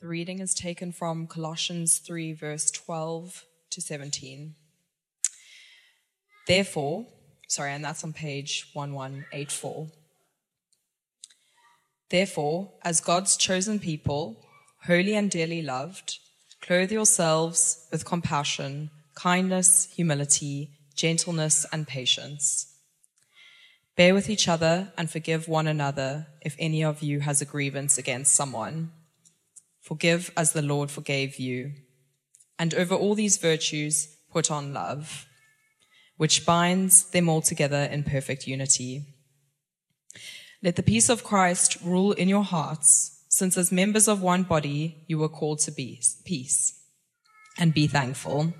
The reading is taken from Colossians 3, verse 12 to 17. Therefore, sorry, and that's on page 1184. Therefore, as God's chosen people, holy and dearly loved, clothe yourselves with compassion, kindness, humility, gentleness, and patience. Bear with each other and forgive one another if any of you has a grievance against someone. Forgive as the Lord forgave you. And over all these virtues, put on love, which binds them all together in perfect unity. Let the peace of Christ rule in your hearts, since as members of one body you were called to be peace. And be thankful.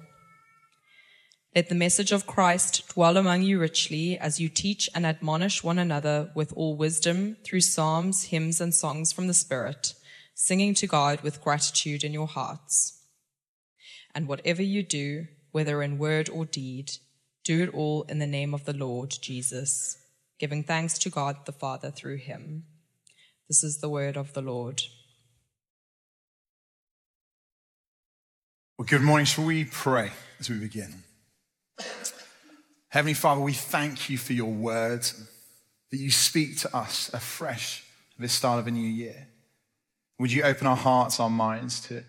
Let the message of Christ dwell among you richly as you teach and admonish one another with all wisdom through psalms, hymns, and songs from the Spirit, singing to God with gratitude in your hearts. And whatever you do, whether in word or deed, do it all in the name of the Lord Jesus giving thanks to God the Father through him. This is the word of the Lord. Well, good morning. Shall we pray as we begin? Heavenly Father, we thank you for your word, that you speak to us afresh at the start of a new year. Would you open our hearts, our minds to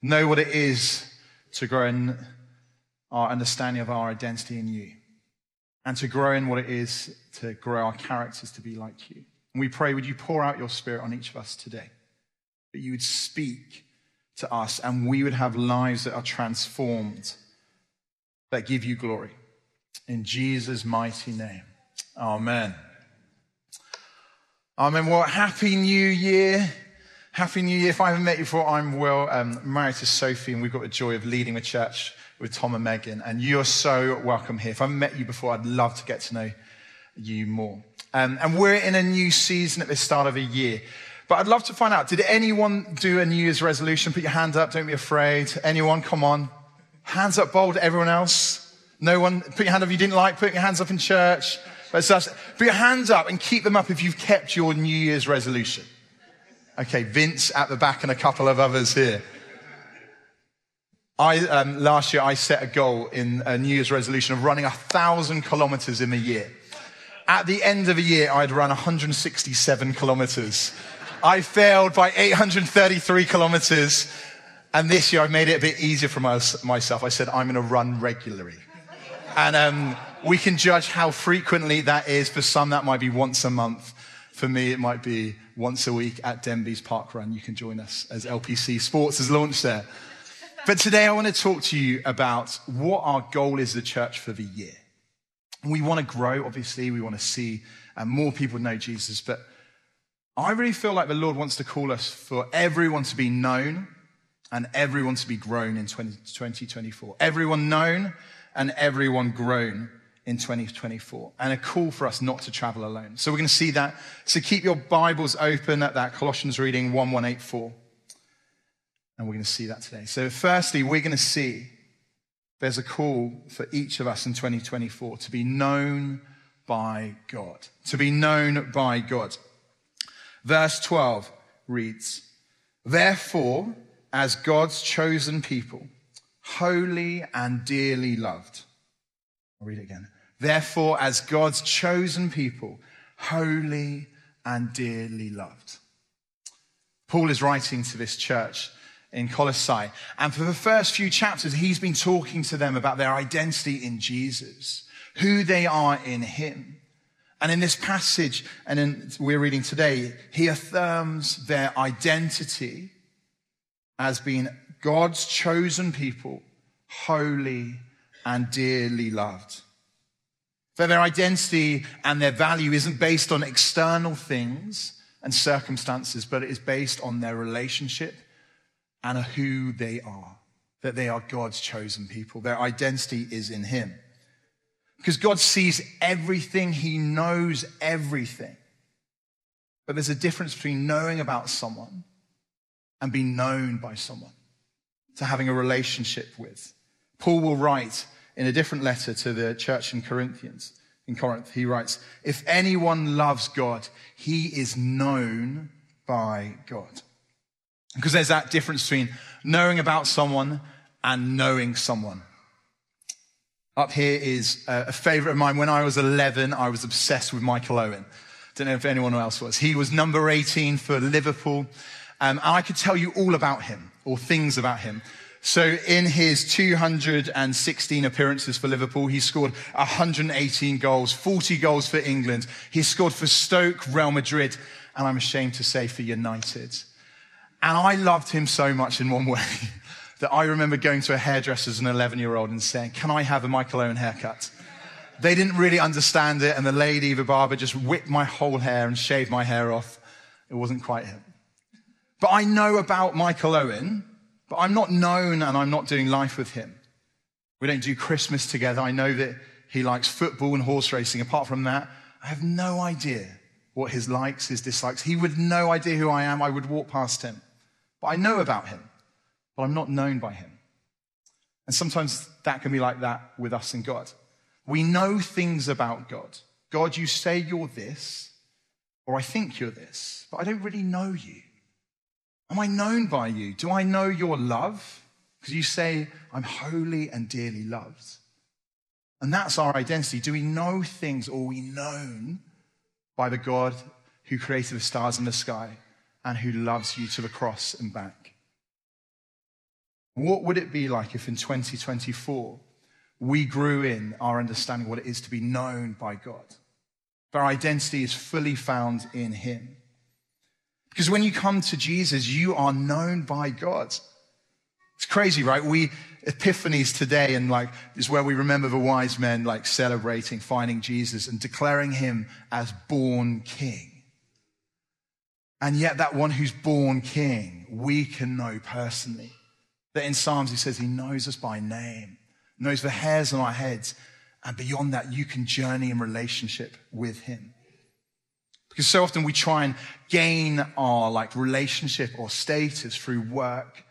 know what it is to grow in our understanding of our identity in you? and to grow in what it is to grow our characters to be like you. And we pray, would you pour out your spirit on each of us today? That you would speak to us and we would have lives that are transformed, that give you glory. In Jesus' mighty name. Amen. Amen. Well, happy new year. Happy New Year. If I haven't met you before, I'm Will, um, married to Sophie, and we've got the joy of leading the church with Tom and Megan. And you're so welcome here. If I haven't met you before, I'd love to get to know you more. Um, and we're in a new season at the start of a year. But I'd love to find out, did anyone do a New Year's resolution? Put your hand up. Don't be afraid. Anyone? Come on. Hands up bold. Everyone else? No one? Put your hand up if you didn't like. Put your hands up in church. But put your hands up and keep them up if you've kept your New Year's resolution. Okay, Vince at the back and a couple of others here. I, um, last year, I set a goal in a New Year's resolution of running a thousand kilometers in a year. At the end of a year, I'd run 167 kilometers. I failed by 833 kilometers. And this year, I've made it a bit easier for myself. I said, I'm going to run regularly. And um, we can judge how frequently that is. For some, that might be once a month. For me, it might be once a week at Denby's Park Run. You can join us as LPC Sports has launched there. But today I want to talk to you about what our goal is a church for the year. We want to grow, obviously. We want to see uh, more people know Jesus. But I really feel like the Lord wants to call us for everyone to be known and everyone to be grown in 20, 2024. Everyone known and everyone grown in 2024 and a call for us not to travel alone. So we're going to see that. So keep your Bibles open at that Colossians reading 1184. And we're going to see that today. So, firstly, we're going to see there's a call for each of us in 2024 to be known by God. To be known by God. Verse 12 reads, Therefore, as God's chosen people, holy and dearly loved. I'll read it again. Therefore, as God's chosen people, holy and dearly loved. Paul is writing to this church in Colossae. And for the first few chapters, he's been talking to them about their identity in Jesus, who they are in him. And in this passage, and in, we're reading today, he affirms their identity as being God's chosen people, holy and dearly loved. That their identity and their value isn't based on external things and circumstances, but it is based on their relationship and who they are, that they are God's chosen people. Their identity is in Him. Because God sees everything, He knows everything. But there's a difference between knowing about someone and being known by someone, to having a relationship with. Paul will write in a different letter to the church in Corinthians, in Corinth, he writes, If anyone loves God, he is known by God. Because there's that difference between knowing about someone and knowing someone. Up here is a favorite of mine. When I was 11, I was obsessed with Michael Owen. Don't know if anyone else was. He was number 18 for Liverpool. Um, and I could tell you all about him or things about him. So in his 216 appearances for Liverpool, he scored 118 goals, 40 goals for England. He scored for Stoke, Real Madrid, and I'm ashamed to say for United. And I loved him so much in one way that I remember going to a hairdresser as an 11 year old and saying, Can I have a Michael Owen haircut? They didn't really understand it, and the lady, the barber, just whipped my whole hair and shaved my hair off. It wasn't quite him. But I know about Michael Owen, but I'm not known and I'm not doing life with him. We don't do Christmas together. I know that he likes football and horse racing. Apart from that, I have no idea what his likes, his dislikes. He would no idea who I am. I would walk past him. But I know about him but I'm not known by him. And sometimes that can be like that with us and God. We know things about God. God, you say you're this, or I think you're this, but I don't really know you. Am I known by you? Do I know your love? Because you say, I'm holy and dearly loved. And that's our identity. Do we know things or we known by the God who created the stars in the sky and who loves you to the cross and back? What would it be like if in 2024 we grew in our understanding what it is to be known by God? Our identity is fully found in Him. Because when you come to Jesus, you are known by God. It's crazy, right? We, Epiphanies today, and like, is where we remember the wise men like celebrating, finding Jesus and declaring Him as born King. And yet, that one who's born King, we can know personally. That in Psalms, he says he knows us by name, knows the hairs on our heads. And beyond that, you can journey in relationship with him. Because so often we try and gain our like relationship or status through work.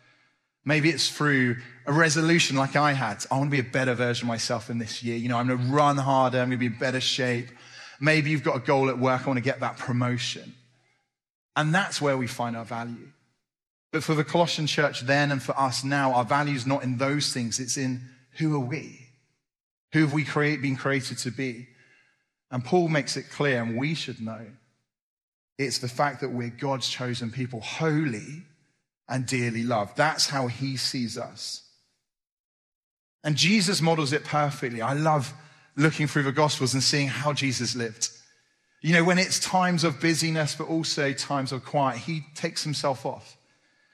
Maybe it's through a resolution like I had. I want to be a better version of myself in this year. You know, I'm going to run harder. I'm going to be in better shape. Maybe you've got a goal at work. I want to get that promotion. And that's where we find our value. But for the Colossian church then and for us now, our value is not in those things. It's in who are we? Who have we create, been created to be? And Paul makes it clear, and we should know it's the fact that we're God's chosen people, holy and dearly loved. That's how he sees us. And Jesus models it perfectly. I love looking through the Gospels and seeing how Jesus lived. You know, when it's times of busyness, but also times of quiet, he takes himself off.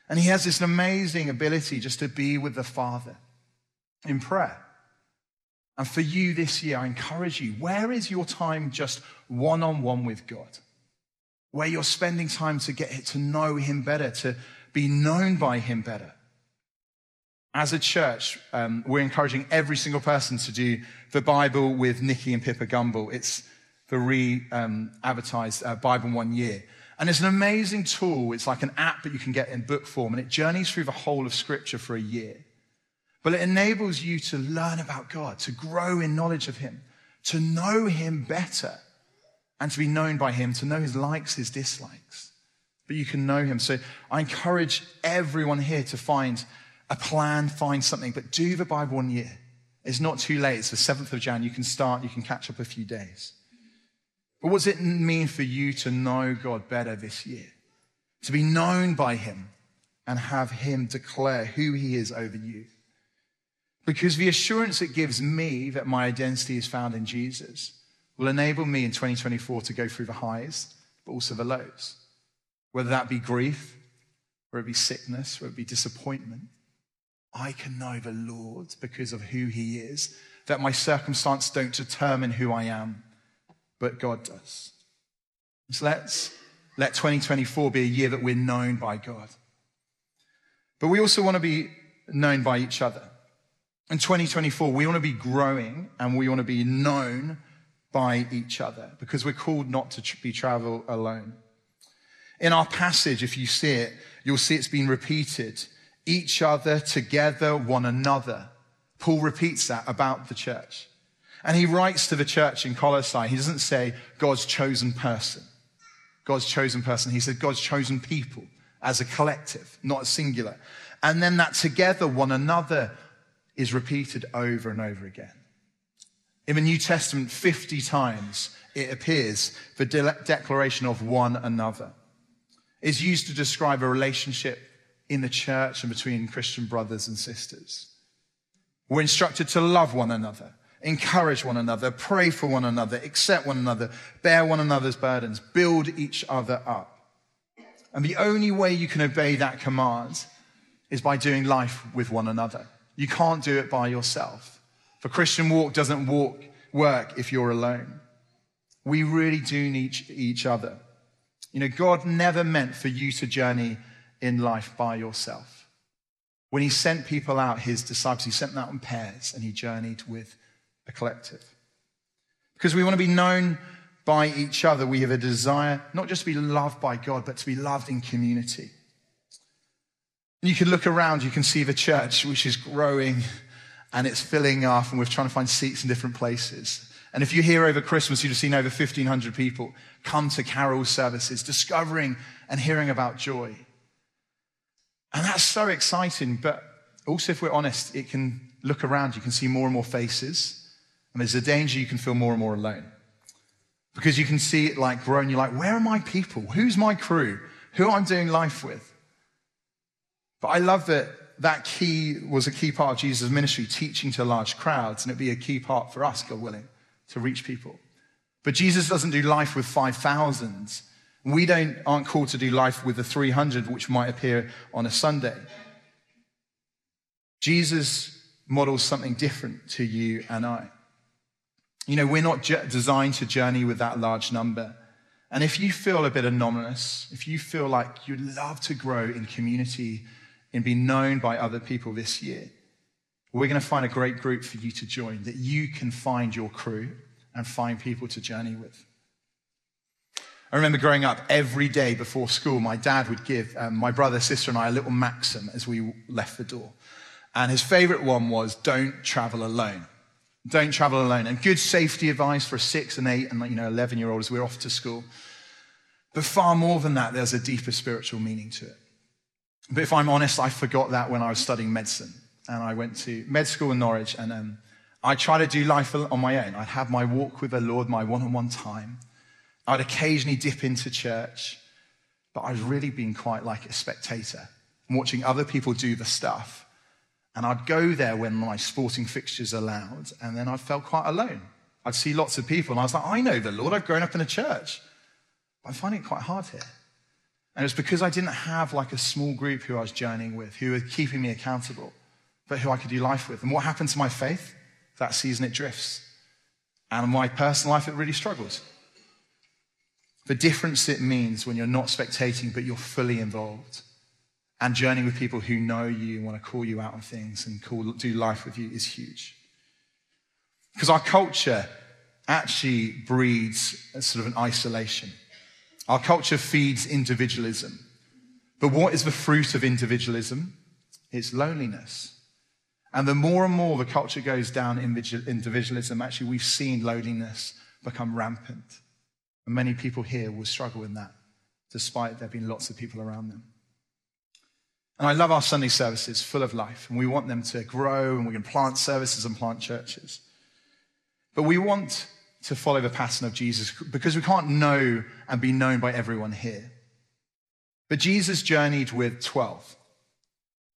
And he has this amazing ability just to be with the Father in prayer. And for you this year, I encourage you where is your time just one on one with God? Where you're spending time to get to know Him better, to be known by Him better. As a church, um, we're encouraging every single person to do the Bible with Nicky and Pippa Gumbel. It's the re um, advertised uh, Bible in one year. And it's an amazing tool. It's like an app that you can get in book form, and it journeys through the whole of Scripture for a year. But it enables you to learn about God, to grow in knowledge of Him, to know Him better, and to be known by Him, to know His likes, His dislikes. But you can know Him. So I encourage everyone here to find a plan, find something, but do the Bible one year. It's not too late. It's the 7th of Jan. You can start, you can catch up a few days. But what does it mean for you to know God better this year? To be known by Him and have Him declare who He is over you. Because the assurance it gives me that my identity is found in Jesus will enable me in 2024 to go through the highs, but also the lows. Whether that be grief, or it be sickness, or it be disappointment, I can know the Lord because of who He is, that my circumstance don't determine who I am but God does. So let's let 2024 be a year that we're known by God. But we also want to be known by each other. In 2024, we want to be growing and we want to be known by each other because we're called not to be travel alone. In our passage, if you see it, you'll see it's been repeated. Each other, together, one another. Paul repeats that about the church. And he writes to the church in Colossae. He doesn't say God's chosen person. God's chosen person. He said God's chosen people as a collective, not a singular. And then that together, one another, is repeated over and over again. In the New Testament, 50 times it appears the de- declaration of one another. Is used to describe a relationship in the church and between Christian brothers and sisters. We're instructed to love one another, encourage one another, pray for one another, accept one another, bear one another's burdens, build each other up. And the only way you can obey that command is by doing life with one another. You can't do it by yourself. The Christian walk doesn't walk, work if you're alone. We really do need each other. You know, God never meant for you to journey in life by yourself. When he sent people out, his disciples, he sent them out in pairs and he journeyed with a collective. Because we want to be known by each other, we have a desire not just to be loved by God, but to be loved in community. And you can look around, you can see the church, which is growing and it's filling up, and we're trying to find seats in different places. And if you're here over Christmas, you'd have seen over 1,500 people come to carol services, discovering and hearing about joy. And that's so exciting. But also, if we're honest, it can look around, you can see more and more faces. And there's a danger you can feel more and more alone. Because you can see it like growing. You're like, where are my people? Who's my crew? Who I'm doing life with? But I love that that key was a key part of Jesus' ministry, teaching to large crowds, and it'd be a key part for us, God willing, to reach people. But Jesus doesn't do life with 5,000. We don't, aren't called to do life with the 300, which might appear on a Sunday. Jesus models something different to you and I. You know, we're not designed to journey with that large number. And if you feel a bit anomalous, if you feel like you'd love to grow in community and be known by other people this year, we're going to find a great group for you to join that you can find your crew and find people to journey with. I remember growing up every day before school, my dad would give um, my brother, sister, and I a little maxim as we left the door. And his favorite one was don't travel alone. Don't travel alone. And good safety advice for a six and eight and you know, 11 year old as we're off to school. But far more than that, there's a deeper spiritual meaning to it. But if I'm honest, I forgot that when I was studying medicine. And I went to med school in Norwich and um, I tried to do life on my own. I'd have my walk with the Lord, my one on one time. I'd occasionally dip into church, but I'd really been quite like a spectator, watching other people do the stuff. And I'd go there when my sporting fixtures allowed, and then I felt quite alone. I'd see lots of people, and I was like, I know the Lord, I've grown up in a church. I'm finding it quite hard here. And it's because I didn't have like a small group who I was journeying with, who were keeping me accountable, but who I could do life with. And what happened to my faith? That season it drifts. And my personal life, it really struggles. The difference it means when you're not spectating, but you're fully involved and journeying with people who know you and want to call you out on things and call, do life with you is huge. Because our culture actually breeds sort of an isolation. Our culture feeds individualism. But what is the fruit of individualism? It's loneliness. And the more and more the culture goes down individualism, actually, we've seen loneliness become rampant. And many people here will struggle in that, despite there being lots of people around them. And I love our Sunday services full of life, and we want them to grow, and we can plant services and plant churches. But we want to follow the pattern of Jesus because we can't know and be known by everyone here. But Jesus journeyed with 12.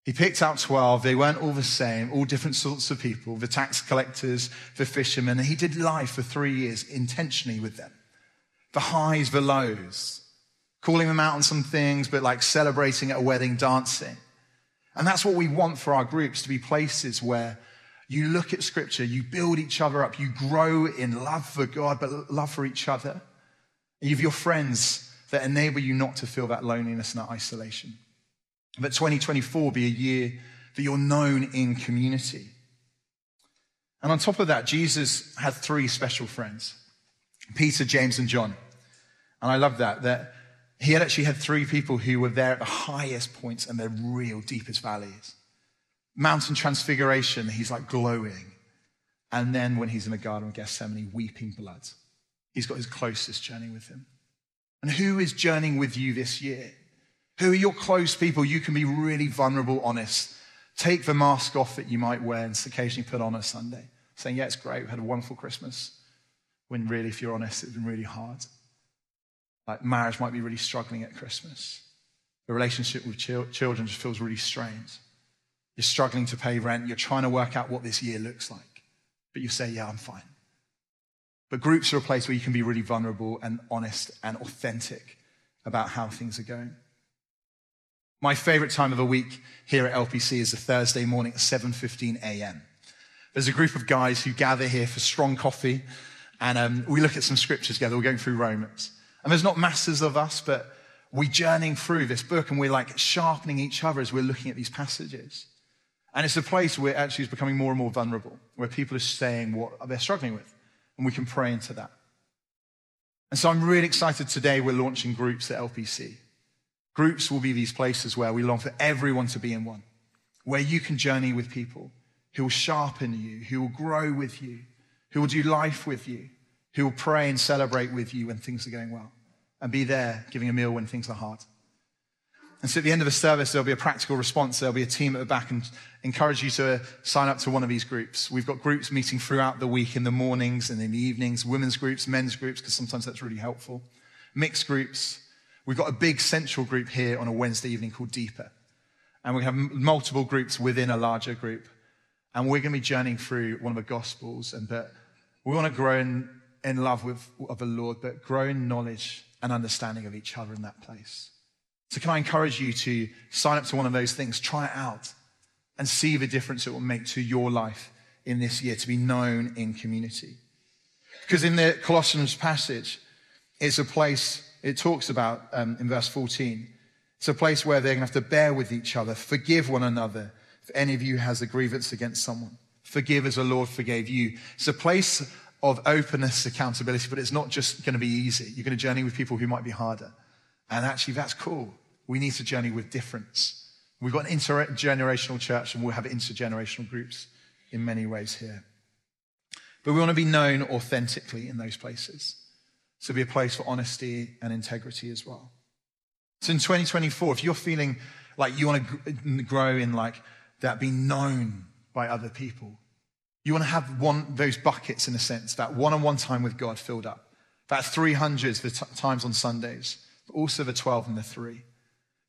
He picked out 12. They weren't all the same, all different sorts of people the tax collectors, the fishermen. And he did life for three years intentionally with them the highs, the lows, calling them out on some things, but like celebrating at a wedding, dancing. And that's what we want for our groups to be places where you look at scripture, you build each other up, you grow in love for God, but love for each other. You have your friends that enable you not to feel that loneliness and that isolation. That 2024 be a year that you're known in community. And on top of that, Jesus had three special friends. Peter, James, and John. And I love that, that he had actually had three people who were there at the highest points and their real deepest valleys. Mountain Transfiguration, he's like glowing. And then when he's in the Garden of Gethsemane, weeping blood, he's got his closest journey with him. And who is journeying with you this year? Who are your close people? You can be really vulnerable, honest. Take the mask off that you might wear and occasionally put on a Sunday, saying, Yeah, it's great. We had a wonderful Christmas. When really, if you're honest, it's been really hard. Like marriage might be really struggling at Christmas. The relationship with children just feels really strained. You're struggling to pay rent. You're trying to work out what this year looks like. But you say, Yeah, I'm fine. But groups are a place where you can be really vulnerable and honest and authentic about how things are going. My favorite time of the week here at LPC is a Thursday morning at 7:15 a.m. There's a group of guys who gather here for strong coffee, and um, we look at some scriptures together. We're going through Romans, and there's not masses of us, but we're journeying through this book, and we're like sharpening each other as we're looking at these passages. And it's a place where actually is becoming more and more vulnerable, where people are saying what they're struggling with, and we can pray into that. And so I'm really excited today. We're launching groups at LPC. Groups will be these places where we long for everyone to be in one, where you can journey with people who will sharpen you, who will grow with you, who will do life with you, who will pray and celebrate with you when things are going well, and be there giving a meal when things are hard. And so at the end of the service, there'll be a practical response. There'll be a team at the back and encourage you to sign up to one of these groups. We've got groups meeting throughout the week in the mornings and in the evenings, women's groups, men's groups, because sometimes that's really helpful. Mixed groups. We've got a big central group here on a Wednesday evening called Deeper. And we have multiple groups within a larger group. And we're going to be journeying through one of the Gospels. And that we want to grow in, in love with of the Lord, but grow in knowledge and understanding of each other in that place. So, can I encourage you to sign up to one of those things, try it out, and see the difference it will make to your life in this year to be known in community? Because in the Colossians passage, it's a place, it talks about um, in verse 14, it's a place where they're going to have to bear with each other, forgive one another if any of you has a grievance against someone. Forgive as the Lord forgave you. It's a place of openness, accountability, but it's not just going to be easy. You're going to journey with people who might be harder. And actually, that's cool. We need to journey with difference. We've got an intergenerational church, and we'll have intergenerational groups in many ways here. But we want to be known authentically in those places. So be a place for honesty and integrity as well. So in 2024, if you're feeling like you want to grow in like that, be known by other people. You want to have one those buckets in a sense, that one-on-one time with God filled up. That 300 the t- times on Sundays but also the 12 and the 3.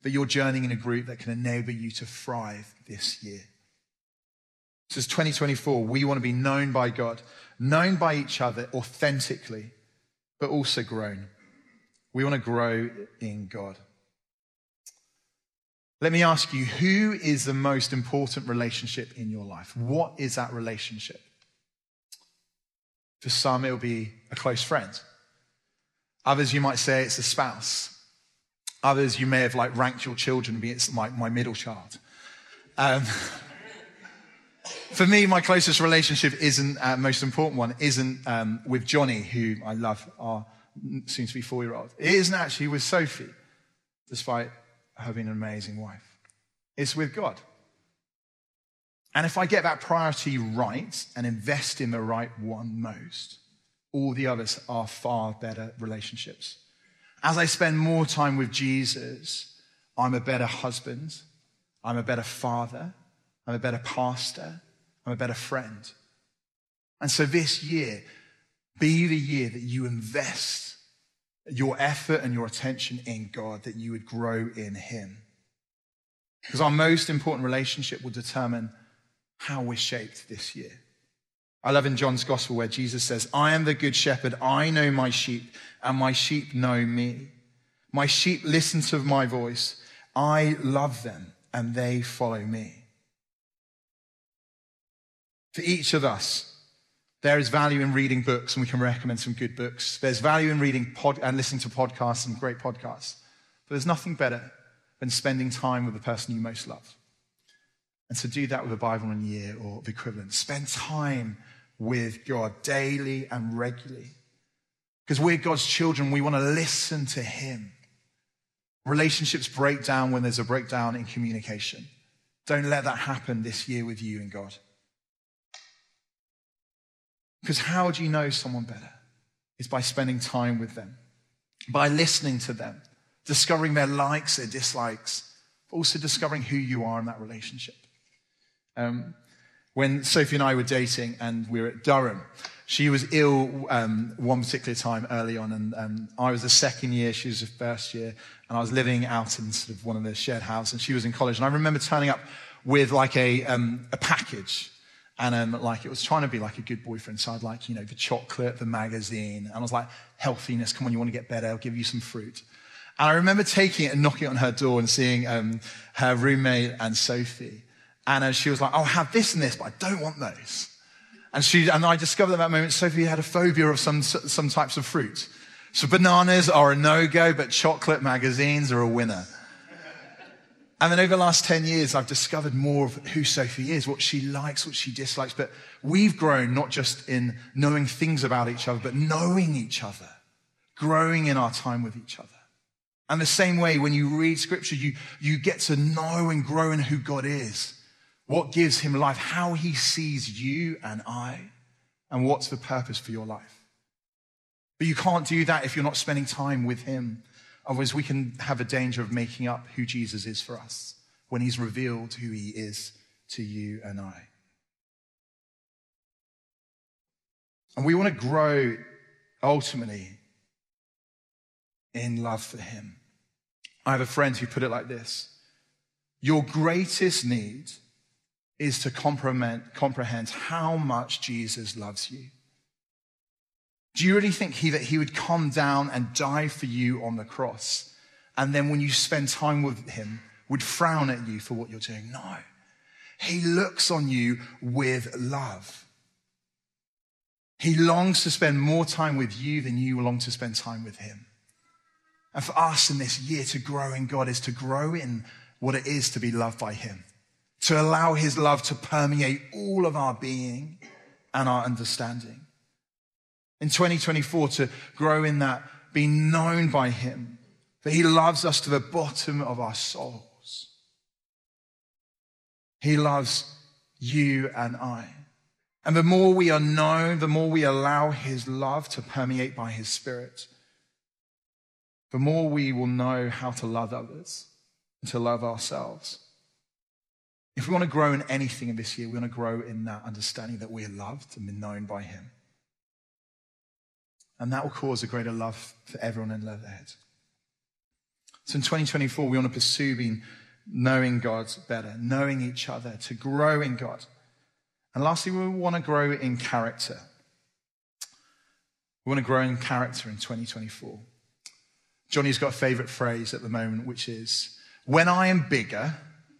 That you're journeying in a group that can enable you to thrive this year. So, as 2024, we want to be known by God, known by each other authentically, but also grown. We want to grow in God. Let me ask you, who is the most important relationship in your life? What is that relationship? For some, it'll be a close friend. Others, you might say it's a spouse. Others, you may have like ranked your children, be it's my, my middle child. Um, for me, my closest relationship isn't, uh, most important one, isn't um, with Johnny, who I love, our soon to be four year old. It isn't actually with Sophie, despite her being an amazing wife. It's with God. And if I get that priority right and invest in the right one most, all the others are far better relationships. As I spend more time with Jesus, I'm a better husband, I'm a better father, I'm a better pastor, I'm a better friend. And so this year, be the year that you invest your effort and your attention in God, that you would grow in Him. Because our most important relationship will determine how we're shaped this year. I love in John's gospel where Jesus says, I am the good shepherd. I know my sheep and my sheep know me. My sheep listen to my voice. I love them and they follow me. For each of us, there is value in reading books and we can recommend some good books. There's value in reading pod- and listening to podcasts and great podcasts. But there's nothing better than spending time with the person you most love. And to do that with a Bible in a year or the equivalent, spend time with God daily and regularly. Because we're God's children, we want to listen to Him. Relationships break down when there's a breakdown in communication. Don't let that happen this year with you and God. Because how do you know someone better? Is by spending time with them, by listening to them, discovering their likes, their dislikes, but also discovering who you are in that relationship. Um, when Sophie and I were dating and we were at Durham, she was ill um, one particular time early on, and um, I was the second year, she was the first year, and I was living out in sort of one of the shared houses, and she was in college. And I remember turning up with like a, um, a package, and um, like it was trying to be like a good boyfriend. So I'd like, you know, the chocolate, the magazine, and I was like, healthiness, come on, you want to get better? I'll give you some fruit. And I remember taking it and knocking on her door and seeing um, her roommate and Sophie. And uh, she was like, I'll have this and this, but I don't want those. And she, and I discovered at that moment, Sophie had a phobia of some, some types of fruit. So bananas are a no-go, but chocolate magazines are a winner. And then over the last 10 years, I've discovered more of who Sophie is, what she likes, what she dislikes. But we've grown not just in knowing things about each other, but knowing each other, growing in our time with each other. And the same way, when you read scripture, you, you get to know and grow in who God is what gives him life, how he sees you and I, and what's the purpose for your life. But you can't do that if you're not spending time with him. Otherwise, we can have a danger of making up who Jesus is for us when he's revealed who he is to you and I. And we want to grow ultimately in love for him. I have a friend who put it like this Your greatest need is to comprehend how much Jesus loves you. Do you really think he, that he would come down and die for you on the cross? And then when you spend time with him, would frown at you for what you're doing? No. He looks on you with love. He longs to spend more time with you than you long to spend time with him. And for us in this year to grow in God is to grow in what it is to be loved by him to allow his love to permeate all of our being and our understanding. In 2024, to grow in that, be known by him, that he loves us to the bottom of our souls. He loves you and I. And the more we are known, the more we allow his love to permeate by his spirit, the more we will know how to love others and to love ourselves. If we want to grow in anything in this year, we want to grow in that understanding that we're loved and been known by Him. And that will cause a greater love for everyone in Leatherhead. So in 2024, we want to pursue being knowing God better, knowing each other, to grow in God. And lastly, we want to grow in character. We want to grow in character in 2024. Johnny's got a favorite phrase at the moment, which is, when I am bigger,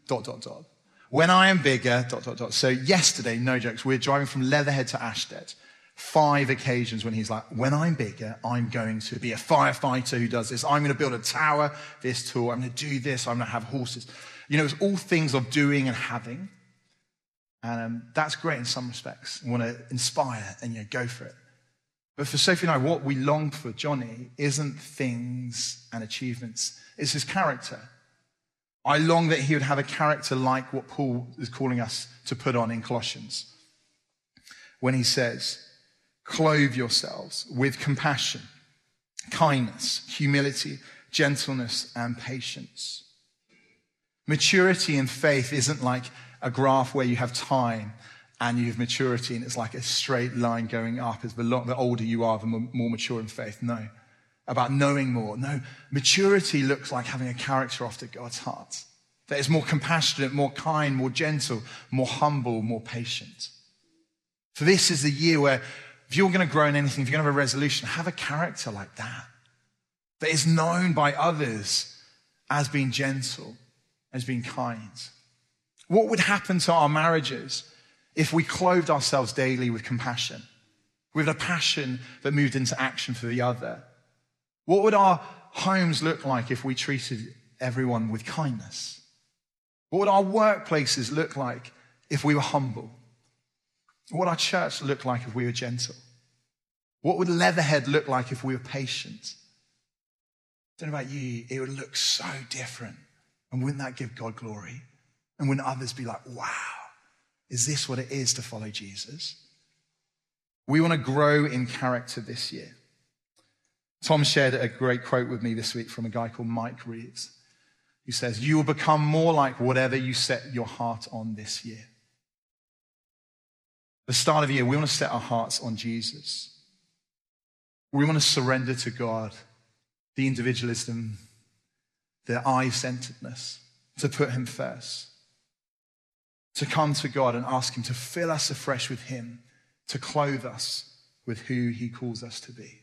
dot, dot, dot. When I am bigger, dot, dot, dot. So yesterday, no jokes, we are driving from Leatherhead to Ashtead. Five occasions when he's like, when I'm bigger, I'm going to be a firefighter who does this. I'm going to build a tower, this tool. I'm going to do this. I'm going to have horses. You know, it's all things of doing and having. And um, that's great in some respects. Want to inspire and you know, go for it. But for Sophie and I, what we long for Johnny isn't things and achievements, it's his character. I long that he would have a character like what Paul is calling us to put on in Colossians when he says, Clothe yourselves with compassion, kindness, humility, gentleness, and patience. Maturity in faith isn't like a graph where you have time and you have maturity and it's like a straight line going up as the, the older you are, the more mature in faith. No about knowing more. No, maturity looks like having a character after God's heart that is more compassionate, more kind, more gentle, more humble, more patient. So this is the year where if you're going to grow in anything, if you're going to have a resolution, have a character like that that is known by others as being gentle, as being kind. What would happen to our marriages if we clothed ourselves daily with compassion, with a passion that moved into action for the other? What would our homes look like if we treated everyone with kindness? What would our workplaces look like if we were humble? What would our church look like if we were gentle? What would Leatherhead look like if we were patient? I don't know about you, it would look so different. And wouldn't that give God glory? And wouldn't others be like, wow, is this what it is to follow Jesus? We want to grow in character this year. Tom shared a great quote with me this week from a guy called Mike Reeves, who says, You will become more like whatever you set your heart on this year. The start of the year, we want to set our hearts on Jesus. We want to surrender to God the individualism, the I centeredness, to put Him first, to come to God and ask Him to fill us afresh with Him, to clothe us with who He calls us to be.